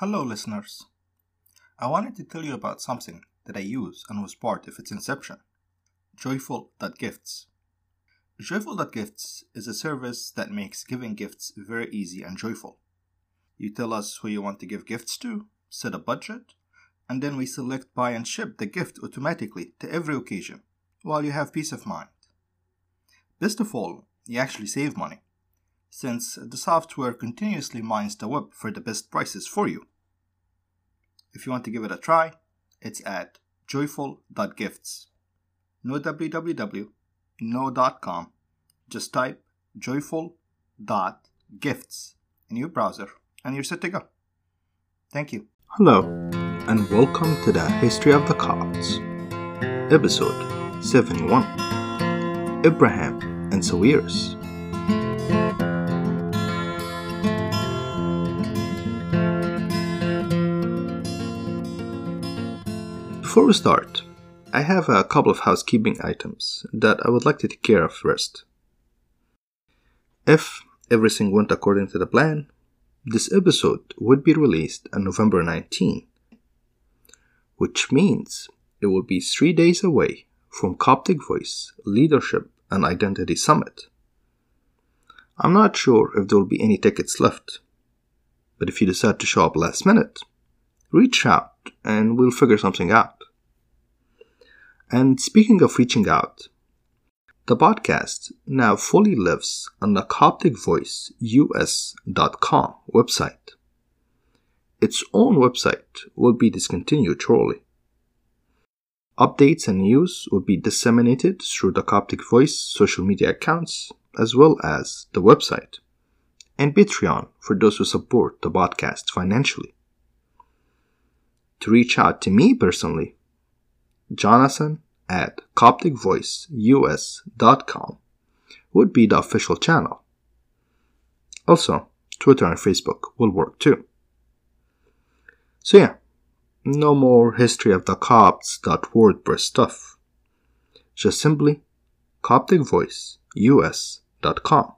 Hello, listeners. I wanted to tell you about something that I use and was part of its inception Joyful.gifts. Joyful.gifts is a service that makes giving gifts very easy and joyful. You tell us who you want to give gifts to, set a budget, and then we select buy and ship the gift automatically to every occasion while you have peace of mind. Best of all, you actually save money since the software continuously mines the web for the best prices for you. If you want to give it a try, it's at joyful.gifts. No www, no .com. Just type joyful.gifts in your browser and you're set to go. Thank you. Hello, and welcome to the History of the Copts, episode 71 Ibrahim and Sawiris. Before we start, I have a couple of housekeeping items that I would like to take care of first. If everything went according to the plan, this episode would be released on November 19, which means it will be three days away from Coptic Voice Leadership and Identity Summit. I'm not sure if there will be any tickets left, but if you decide to show up last minute, reach out and we'll figure something out. And speaking of reaching out, the podcast now fully lives on the CopticVoiceUS.com website. Its own website will be discontinued shortly. Updates and news will be disseminated through the Coptic Voice social media accounts as well as the website and Patreon for those who support the podcast financially. To reach out to me personally, Jonathan at CopticVoiceUS.com would be the official channel. Also, Twitter and Facebook will work too. So yeah, no more history of the Copts.wordpress stuff. Just simply CopticVoiceUS.com.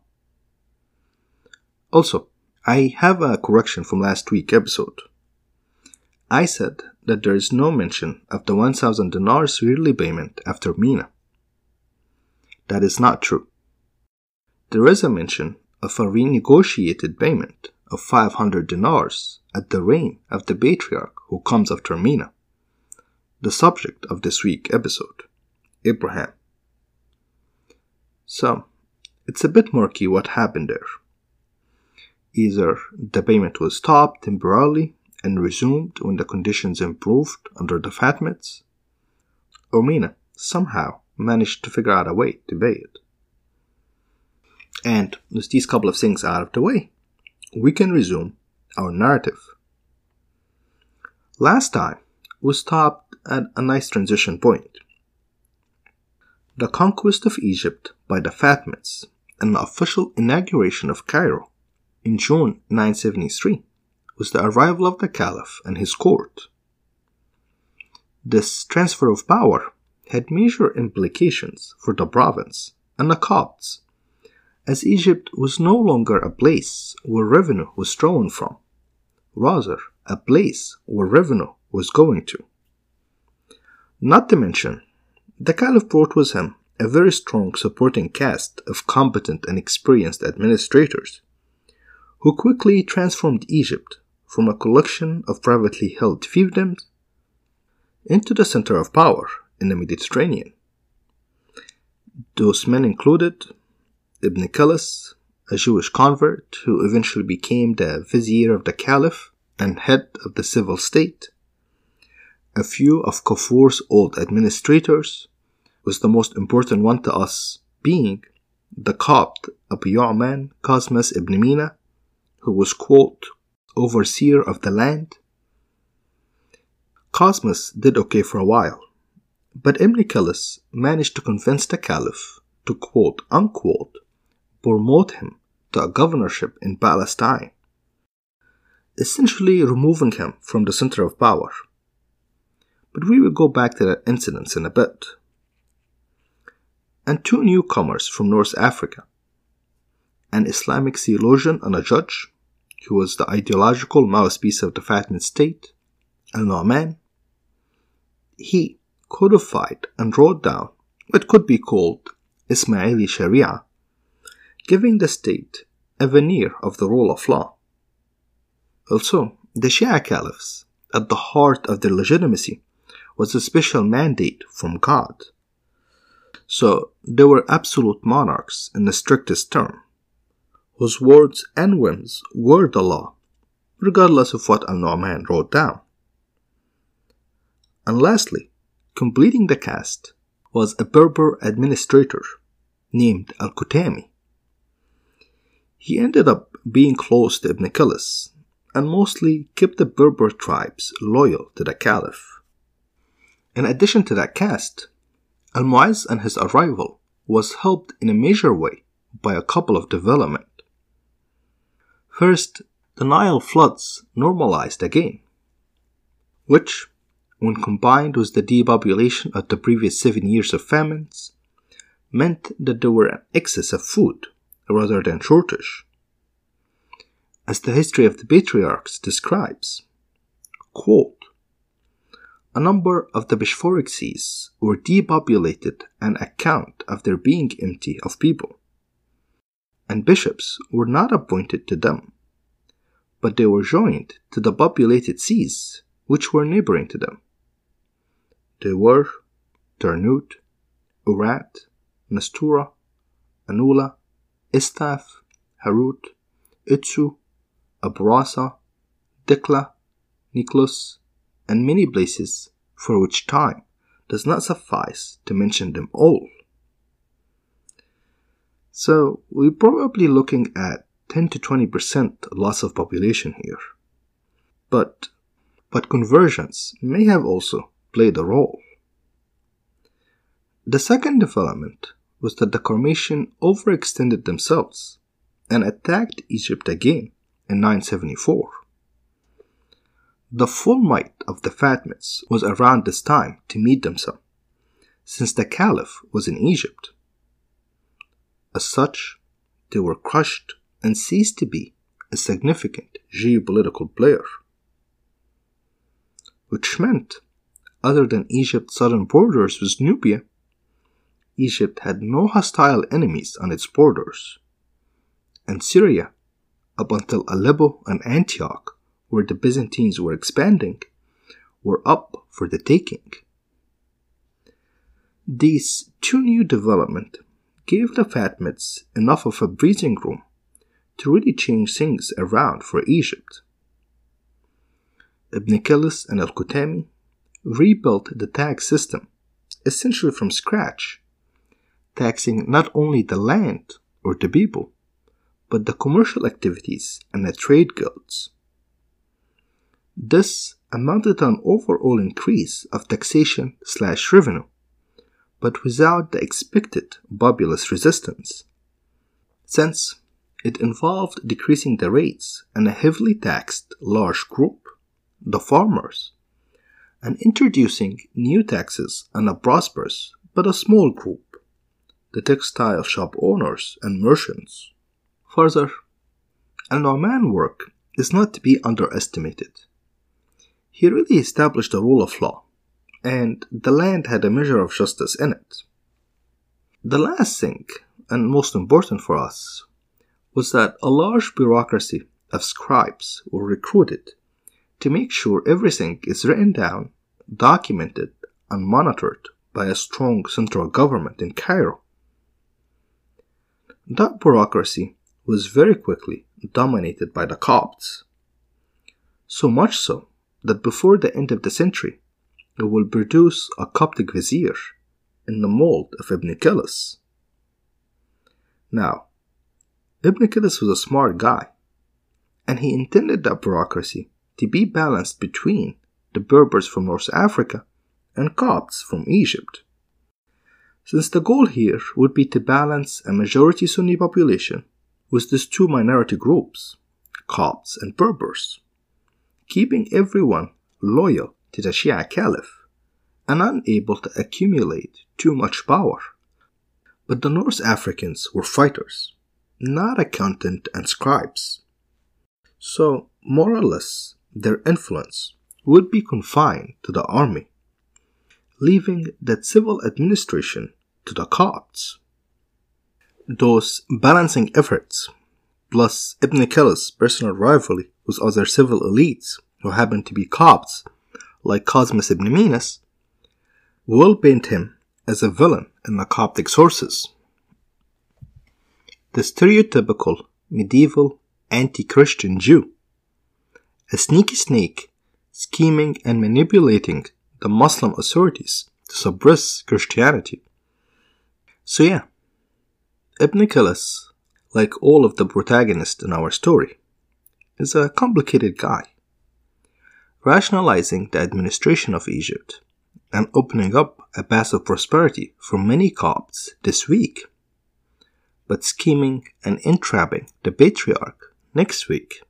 Also, I have a correction from last week episode. I said that there is no mention of the 1000 dinars yearly payment after Mina. That is not true. There is a mention of a renegotiated payment of 500 dinars at the reign of the patriarch who comes after Mina. The subject of this week's episode, Abraham. So, it's a bit murky what happened there. Either the payment was stopped temporarily and resumed when the conditions improved under the Fatimids, Mina somehow managed to figure out a way to pay it. And with these couple of things out of the way, we can resume our narrative. Last time, we stopped at a nice transition point. The conquest of Egypt by the Fatimids and the official inauguration of Cairo in June 973 was the arrival of the Caliph and his court. This transfer of power had major implications for the province and the Copts, as Egypt was no longer a place where revenue was drawn from, rather, a place where revenue was going to. Not to mention, the Caliph brought with him a very strong supporting cast of competent and experienced administrators who quickly transformed Egypt from a collection of privately held fiefdoms into the center of power in the Mediterranean. Those men included Ibn Kilis, a Jewish convert who eventually became the vizier of the caliph and head of the civil state, a few of Kafur's old administrators, with the most important one to us being the Copt Abu Ya'man Cosmas ibn Mina, who was quote overseer of the land? Cosmas did okay for a while, but Ibn managed to convince the Caliph to quote unquote promote him to a governorship in Palestine, essentially removing him from the center of power. But we will go back to that incident in a bit. And two newcomers from North Africa, an Islamic theologian and a judge, who was the ideological mouthpiece of the Fatimid state, Al Nu'man, he codified and wrote down what could be called Ismaili Sharia, giving the state a veneer of the rule of law. Also, the Shia caliphs, at the heart of their legitimacy, was a special mandate from God. So they were absolute monarchs in the strictest term, whose words and whims were the law, regardless of what Al Nu'man wrote down. And lastly, completing the cast was a Berber administrator named Al Kutami. He ended up being close to Ibn Kilis and mostly kept the Berber tribes loyal to the Caliph. In addition to that cast, Al Mu'izz and his arrival was helped in a major way by a couple of developments. First, the Nile floods normalized again, which when combined with the depopulation of the previous seven years of famines, meant that there were an excess of food rather than shortage. As the history of the patriarchs describes, quote, a number of the bishopric sees were depopulated on account of their being empty of people, and bishops were not appointed to them, but they were joined to the populated sees which were neighboring to them. They were Ternut, Urat, Nastura, Anula, Istaf, Harut, Itsu, Abrasa, Dikla, Niklus, and many places for which time does not suffice to mention them all. So we're probably looking at 10 to 20% loss of population here. But but conversions may have also played a role. The second development was that the Qarmatian overextended themselves and attacked Egypt again in 974. The full might of the Fatimids was around this time to meet them some, since the Caliph was in Egypt. As such, they were crushed and ceased to be a significant geopolitical player. Which meant other than Egypt's southern borders with Nubia, Egypt had no hostile enemies on its borders. And Syria, up until Aleppo and Antioch, where the Byzantines were expanding, were up for the taking. These two new developments gave the Fatimids enough of a breathing room to really change things around for Egypt. Ibn Kilis and Al Kutami rebuilt the tax system essentially from scratch, taxing not only the land or the people, but the commercial activities and the trade guilds. This amounted to an overall increase of taxation slash revenue, but without the expected populist resistance, since it involved decreasing the rates on a heavily taxed large group, the farmers, and introducing new taxes on a prosperous but a small group, the textile shop owners and merchants. Further, Al Nu'man work is not to be underestimated. He really established a rule of law, and the land had a measure of justice in it. The last thing, and most important for us, was that a large bureaucracy of scribes were recruited to make sure everything is written down, documented, and monitored by a strong central government in Cairo. That bureaucracy was very quickly dominated by the Copts. So much so that before the end of the century, it will produce a Coptic vizier in the mold of Ibn Kilis. Now, Ibn Kilis was a smart guy, and he intended that bureaucracy to be balanced between the Berbers from North Africa and Copts from Egypt. Since the goal here would be to balance a majority Sunni population with these two minority groups, Copts and Berbers, keeping everyone loyal to the Shia Caliph and unable to accumulate too much power. But the North Africans were fighters, not accountants and scribes. So, more or less, their influence would be confined to the army, leaving that civil administration to the Copts. Those balancing efforts, plus Ibn Khaldun's personal rivalry with other civil elites who happened to be Copts, like Cosmas ibn Minas, will paint him as a villain in the Coptic sources. The stereotypical medieval anti Christian Jew, a sneaky snake scheming and manipulating the Muslim authorities to suppress Christianity. So, yeah, Ibn Khaldun, like all of the protagonists in our story, is a complicated guy. Rationalizing the administration of Egypt and opening up a path of prosperity for many Copts this week, but scheming and entrapping the patriarch next week.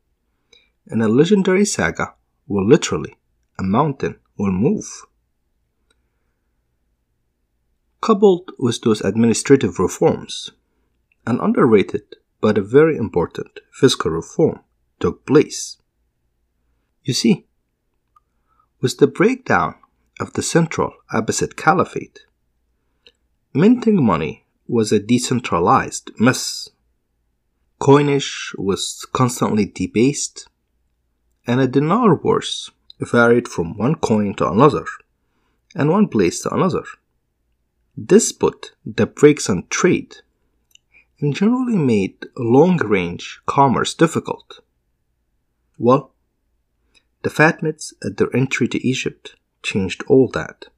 In a legendary saga where literally a mountain will move. Coupled with those administrative reforms, an underrated but a very important fiscal reform took place. You see, with the breakdown of the central Abbasid Caliphate, minting money was a decentralized mess. Coinage was constantly debased, and a dinar worth varied from one coin to another and one place to another. This put the brakes on trade and generally made long range commerce difficult. Well, the Fatimids at their entry to Egypt changed all that.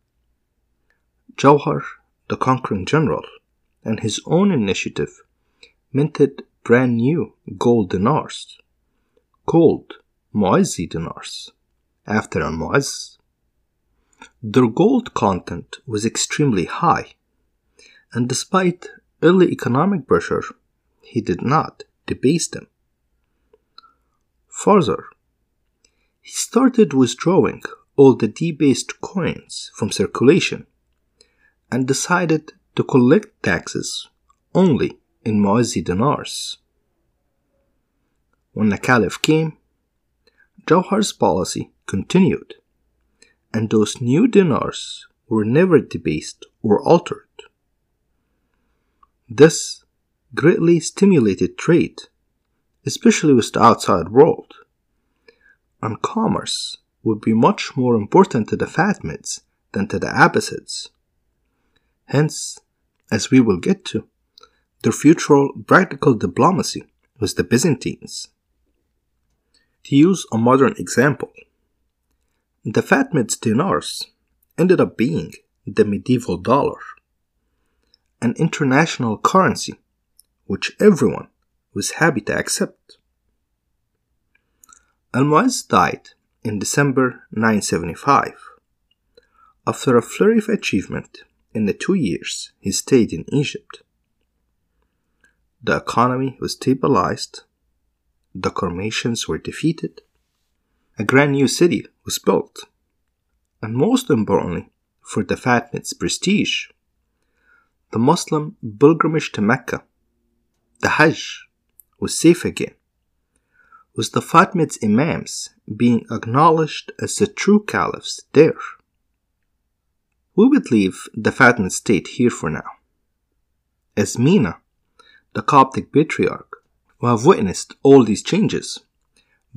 Jawhar, the conquering general, and his own initiative minted brand new gold dinars, called Mu'izzi dinars, after Al Mu'izz. Their gold content was extremely high, and despite early economic pressure, he did not debase them. Further, he started withdrawing all the debased coins from circulation and decided to collect taxes only in Mu'izzi dinars. When the Caliph came, Jawhar's policy continued, and those new dinars were never debased or altered. This greatly stimulated trade, especially with the outside world, and commerce would be much more important to the Fatimids than to the Abbasids. Hence, as we will get to, their future practical diplomacy with the Byzantines. To use a modern example, the Fatimids dinars ended up being the medieval dollar an international currency which everyone was happy to accept. Al-Mu'izz died in December 975 after a flurry of achievement in the two years he stayed in Egypt. The economy was stabilized, the Qarmatians were defeated, a grand new city was built, and most importantly, for the Fatimids' prestige, the Muslim pilgrimage to Mecca, the Hajj, was safe again, with the Fatimids Imams being acknowledged as the true caliphs there. We would leave the Fatimid state here for now, as Mina, the Coptic patriarch, who have witnessed all these changes,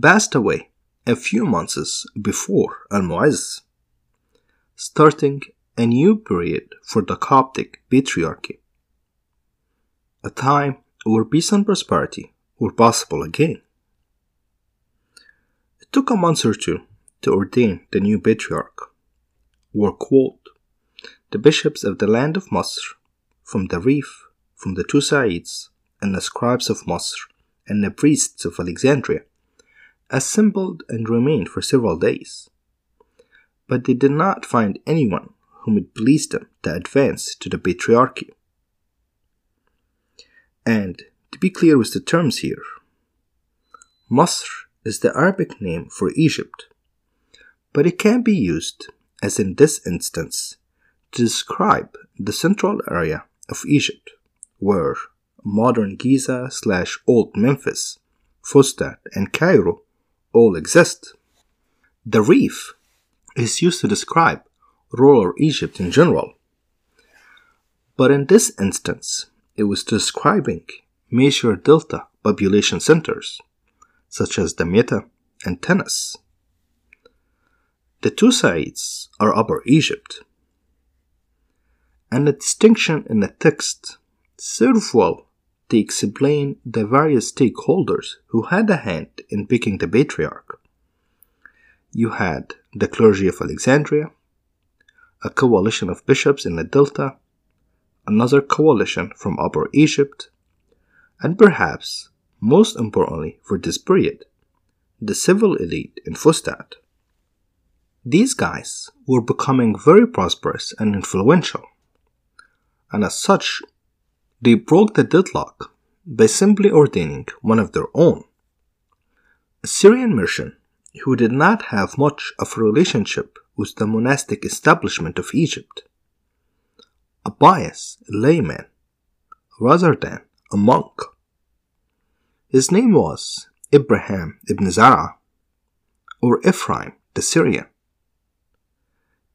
passed away a few months before Al Mu'izz, starting a new period for the Coptic Patriarchy, a time where peace and prosperity were possible again. Took a month or two to ordain the new patriarch, were called the bishops of the land of Masr, from the Rif, from the two Saids, and the scribes of Masr, and the priests of Alexandria, assembled and remained for several days. But they did not find anyone whom it pleased them to advance to the patriarchy. And to be clear with the terms here, Masr is the Arabic name for Egypt, but it can be used, as in this instance, to describe the central area of Egypt, where modern Giza slash Old Memphis, Fustat, and Cairo all exist. The Rif is used to describe rural Egypt in general. But in this instance, it was describing major delta population centers, such as Damietta and Tanis. The two Saids are Upper Egypt, and the distinction in the text serve well to explain the various stakeholders who had a hand in picking the patriarch. You had the clergy of Alexandria, a coalition of bishops in the Delta, another coalition from Upper Egypt, and perhaps most importantly for this period, the civil elite in Fustat. These guys were becoming very prosperous and influential, and as such, they broke the deadlock by simply ordaining one of their own. A Syrian merchant who did not have much of a relationship with the monastic establishment of Egypt, a pious layman rather than a monk. His name was Ibrahim ibn Zara, or Ephraim the Syrian.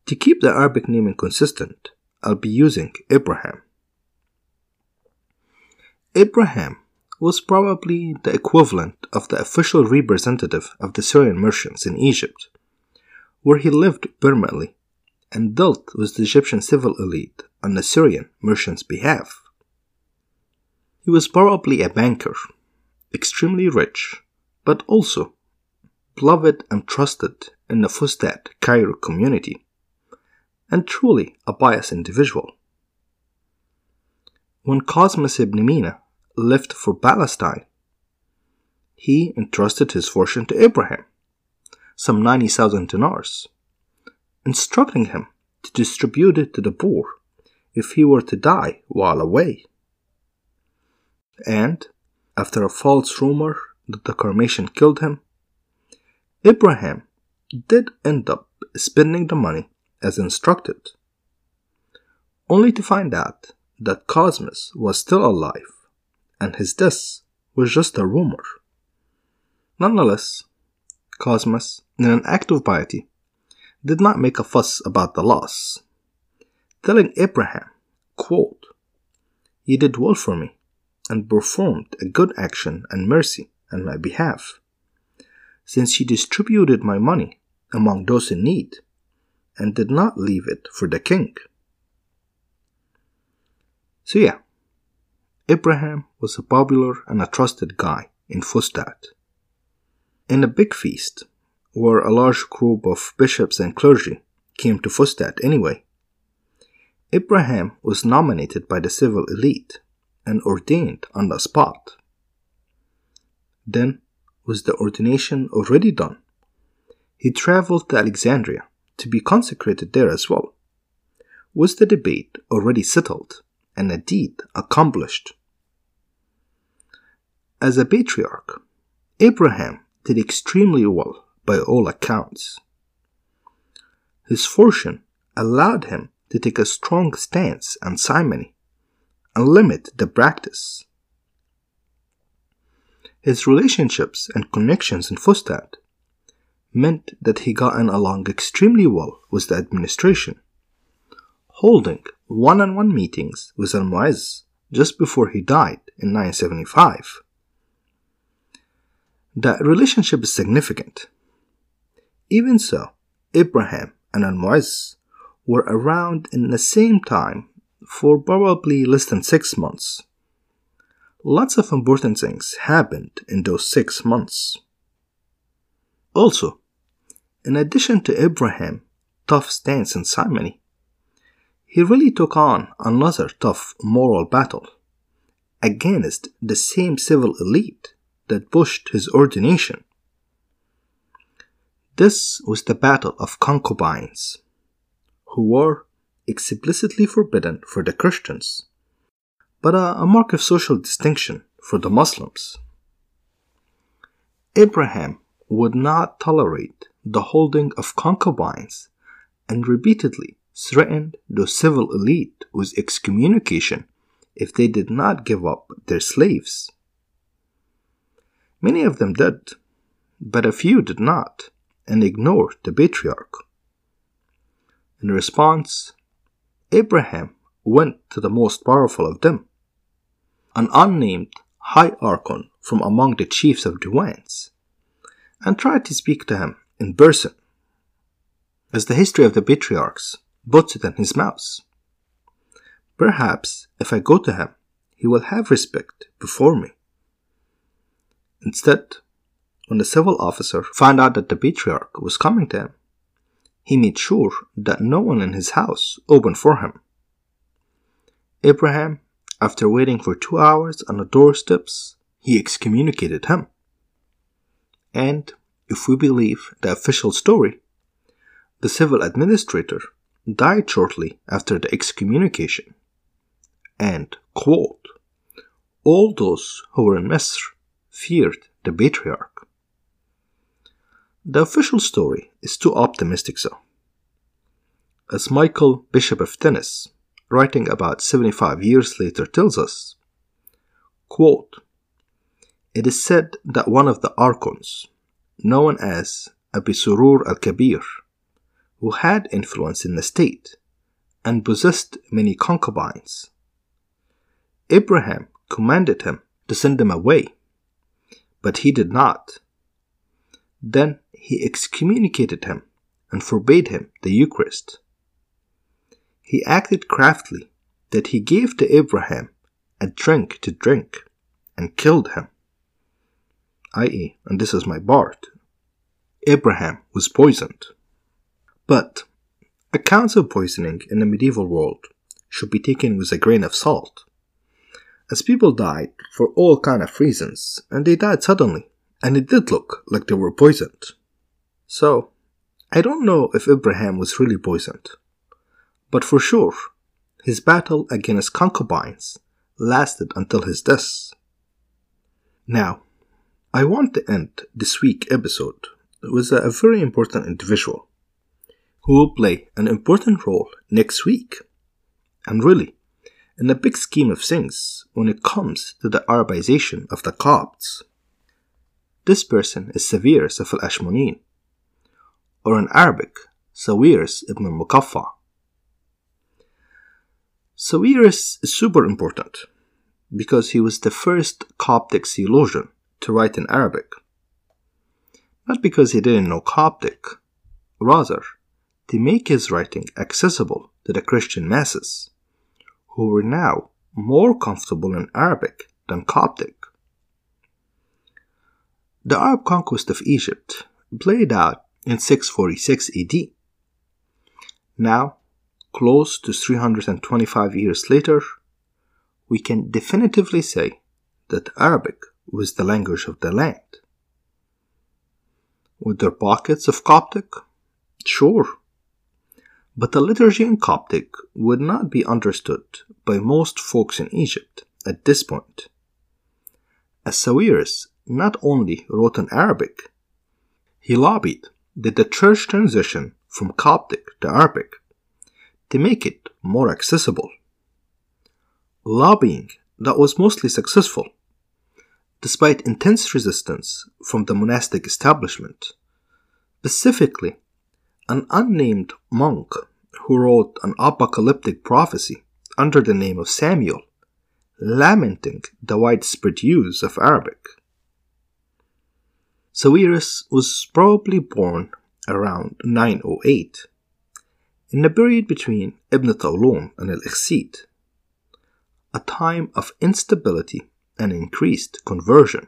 To keep the Arabic naming consistent, I'll be using Ibrahim. Ibrahim was probably the equivalent of the official representative of the Syrian merchants in Egypt, where he lived permanently and dealt with the Egyptian civil elite on the Syrian merchants' behalf. He was probably a banker, extremely rich, but also beloved and trusted in the Fustat Cairo community, and truly a pious individual. When Cosmas ibn Mina left for Palestine, he entrusted his fortune to Abraham, some 90,000 dinars, instructing him to distribute it to the poor if he were to die while away. And, after a false rumor that the Qarmatian killed him, Abraham did end up spending the money as instructed, only to find out that Cosmas was still alive and his death was just a rumor. Nonetheless, Cosmas, in an act of piety, did not make a fuss about the loss, telling Abraham, quote, He did well for me and performed a good action and mercy on my behalf, since he distributed my money among those in need and did not leave it for the king. So, yeah, Abraham was a popular and a trusted guy in Fustat. In a big feast, where a large group of bishops and clergy came to Fustat anyway, Abraham was nominated by the civil elite and ordained on the spot. Then, with the ordination already done, he traveled to Alexandria to be consecrated there as well. Was the debate already settled? and a deed accomplished. As a patriarch, Abraham did extremely well by all accounts. His fortune allowed him to take a strong stance on simony and limit the practice. His relationships and connections in Fustat meant that he got on along extremely well with the administration holding one on one meetings with Al Mu'izz just before he died in 975. That relationship is significant. Even so, Ibrahim and Al Mu'izz were around in the same time for probably less than six months. Lots of important things happened in those six months. Also, in addition to Abraham' tough stance in simony, he really took on another tough moral battle against the same civil elite that pushed his ordination. This was the battle of concubines, who were explicitly forbidden for the Christians, but a, a mark of social distinction for the Muslims. Abraham would not tolerate the holding of concubines and repeatedly threatened the civil elite with excommunication if they did not give up their slaves. Many of them did, but a few did not and ignored the patriarch. In response, Abraham went to the most powerful of them, an unnamed high archon from among the chiefs of the and tried to speak to him in person, as the history of the patriarchs puts it in his mouth. Perhaps if I go to him, he will have respect before me. Instead, when the civil officer found out that the patriarch was coming to him, he made sure that no one in his house opened for him. Abraham, after waiting for two hours on the doorsteps, he excommunicated him. And, if we believe the official story, the civil administrator died shortly after the excommunication. And, quote, all those who were in Misr feared the patriarch. The official story is too optimistic, so. As Michael, Bishop of Tinnis, writing about 75 years later, tells us, quote, It is said that one of the archons, known as Abi Surur al Kabir, who had influence in the state and possessed many concubines, Abraham commanded him to send them away, but he did not. Then he excommunicated him and forbade him the Eucharist. He acted craftily that he gave to Abraham a drink to drink and killed him. I.e., and this is my part, Abraham was poisoned. But accounts of poisoning in the medieval world should be taken with a grain of salt as people died for all kind of reasons, and they died suddenly, and it did look like they were poisoned. So, I don't know if Abraham was really poisoned, but for sure, his battle against concubines lasted until his death. Now, I want to end this week episode with a very important individual who will play an important role next week. And really, in the big scheme of things when it comes to the Arabization of the Copts. This person is Sawiris of al Ashmonin, or in Arabic, Sawiris ibn Mukaffa. Sawiris is super important because he was the first Coptic theologian to write in Arabic. Not because he didn't know Coptic, rather, to make his writing accessible to the Christian masses who were now more comfortable in Arabic than Coptic. The Arab conquest of Egypt played out in 646 AD. Now, close to 325 years later, we can definitively say that Arabic was the language of the land. Were there pockets of Coptic? Sure, but the liturgy in Coptic would not be understood by most folks in Egypt at this point. As Sawiris not only wrote in Arabic, he lobbied that the church transition from Coptic to Arabic to make it more accessible. Lobbying that was mostly successful, despite intense resistance from the monastic establishment, specifically an unnamed monk who wrote an apocalyptic prophecy under the name of Samuel, lamenting the widespread use of Arabic. Sawiris was probably born around 908, in the period between Ibn Tawlun and Al Ikhsid, a time of instability and increased conversion.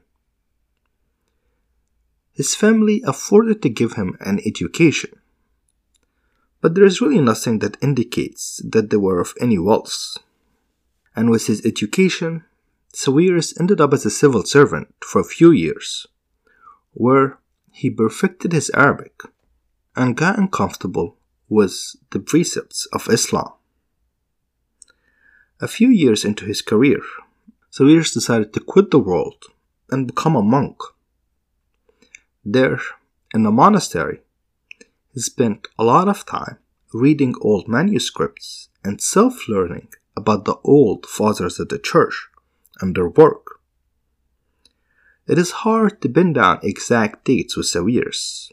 His family afforded to give him an education, but there is really nothing that indicates that they were of any wealth. And with his education, Sawiris ended up as a civil servant for a few years, where he perfected his Arabic and gotten comfortable with the precepts of Islam. A few years into his career, Sawiris decided to quit the world and become a monk. There, in a monastery, he spent a lot of time reading old manuscripts and self learning about the old fathers of the church and their work. It is hard to pin down exact dates with Sawiris,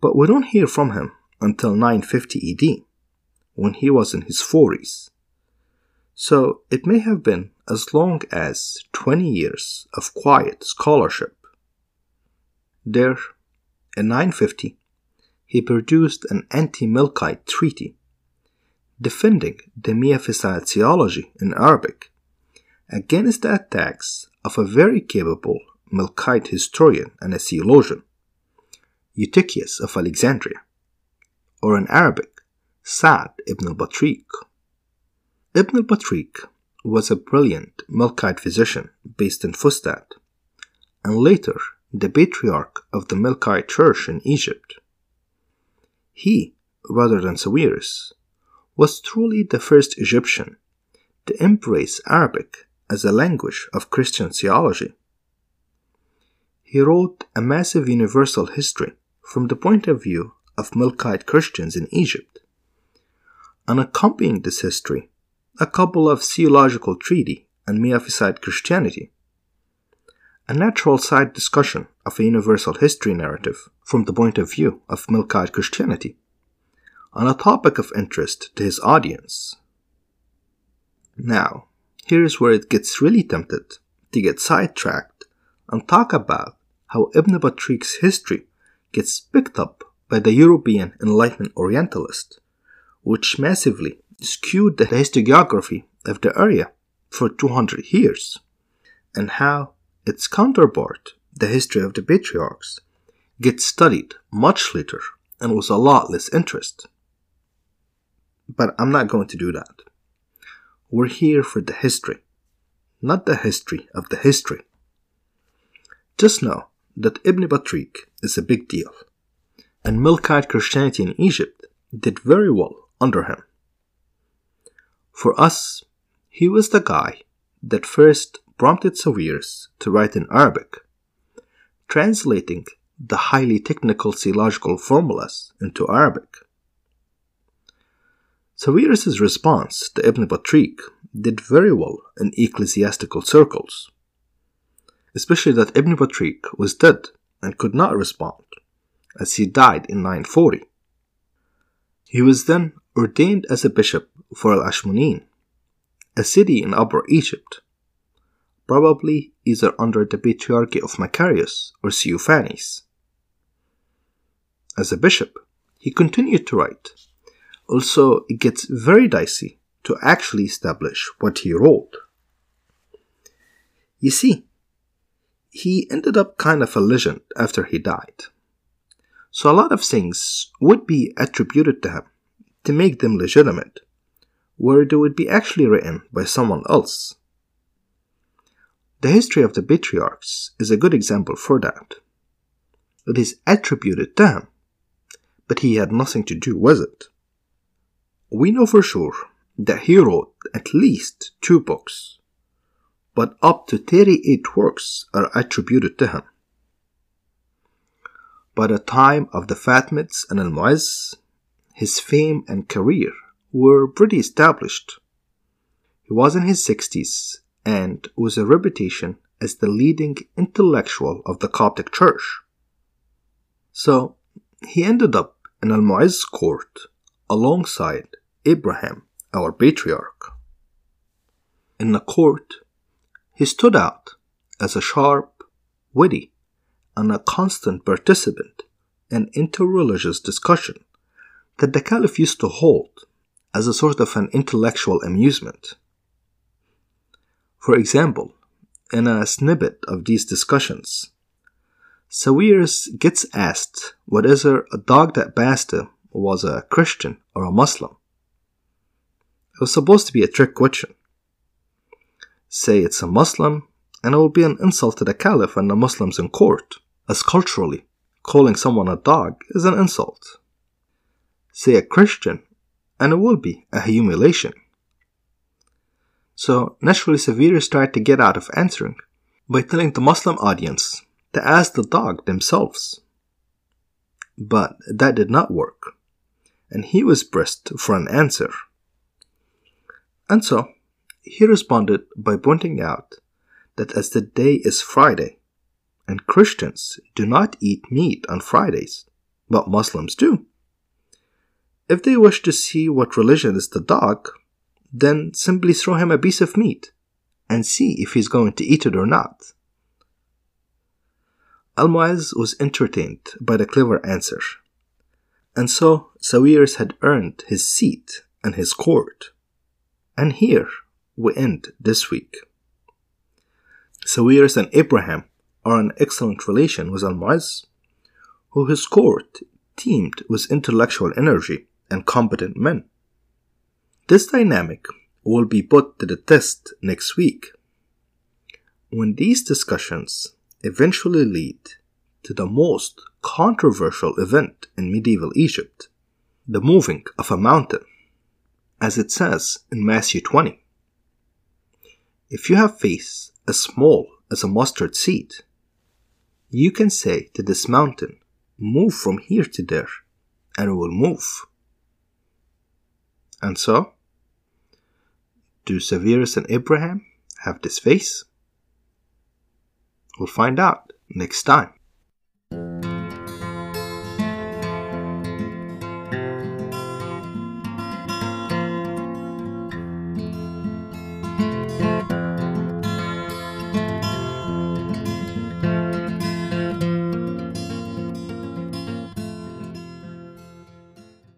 but we don't hear from him until 950 AD, when he was in his 40s. So it may have been as long as 20 years of quiet scholarship. There, in 950, he produced an anti Melkite treaty defending the Miaphysite theology in Arabic against the attacks of a very capable Melkite historian and a theologian, Eutychius of Alexandria, or in Arabic, Sa'd ibn al-Batriq. Ibn al-Batriq was a brilliant Melkite physician based in Fustat, and later the patriarch of the Melkite Church in Egypt. He, rather than Sawiris, was truly the first Egyptian to embrace Arabic as a language of Christian theology. He wrote a massive universal history from the point of view of Melkite Christians in Egypt. And accompanying this history, a couple of theological treaty and Miaphysite Christianity. A natural side discussion of a universal history narrative from the point of view of Melkite Christianity, on a topic of interest to his audience. Now, here's where it gets really tempted to get sidetracked and talk about how Ibn Batriq's history gets picked up by the European Enlightenment Orientalist, which massively skewed the historiography of the area for 200 years, and how its counterpart, the history of the patriarchs, gets studied much later and with a lot less interest. But I'm not going to do that. We're here for the history, not the history of the history. Just know that Ibn Batriq is a big deal, and Melkite Christianity in Egypt did very well under him. For us, he was the guy that first prompted Sawiris to write in Arabic, translating the highly technical theological formulas into Arabic. Sawiris' response to Ibn Batriq did very well in ecclesiastical circles, especially that Ibn Batriq was dead and could not respond, as he died in 940. He was then ordained as a bishop for Al Ashmonin, a city in Upper Egypt, probably either under the patriarchy of Macarius or Theophanes. As a bishop, he continued to write also, it gets very dicey to actually establish what he wrote. You see, he ended up kind of a legend after he died. So a lot of things would be attributed to him to make them legitimate, where they would be actually written by someone else. The history of the patriarchs is a good example for that. It is attributed to him, but he had nothing to do with it. We know for sure that he wrote at least two books, but up to 38 works are attributed to him. By the time of the Fatimids and Al Mu'izz, his fame and career were pretty established. He was in his 60s and with a reputation as the leading intellectual of the Coptic Church. So he ended up in Al Mu'izz' court alongside Abraham, our patriarch. In the court, he stood out as a sharp, witty, and a constant participant in interreligious discussion that the Caliph used to hold as a sort of an intellectual amusement. For example, in a snippet of these discussions, Sawiris gets asked whether a dog that him was a Christian or a Muslim. It was supposed to be a trick question. Say it's a Muslim, and it will be an insult to the Caliph and the Muslims in court, as culturally, calling someone a dog is an insult. Say a Christian, and it will be a humiliation. So, naturally, Sawiris tried to get out of answering by telling the Muslim audience to ask the dog themselves. But that did not work and he was pressed for an answer. And so, he responded by pointing out that as the day is Friday, and Christians do not eat meat on Fridays, but Muslims do. If they wish to see what religion is the dog, then simply throw him a piece of meat and see if he's going to eat it or not. Al Mu'izz was entertained by the clever answer, and so Sawiris had earned his seat and his court. And here we end this week. Sawiris and Abraham are in excellent relation with Al Mu'izz, who his court teemed with intellectual energy and competent men. This dynamic will be put to the test next week when these discussions eventually lead to the most controversial event in medieval Egypt the moving of a mountain, as it says in Matthew 20. If you have faith as small as a mustard seed, you can say to this mountain, Move from here to there, and it will move. And so, do Severus and Abraham have this faith? We'll find out next time.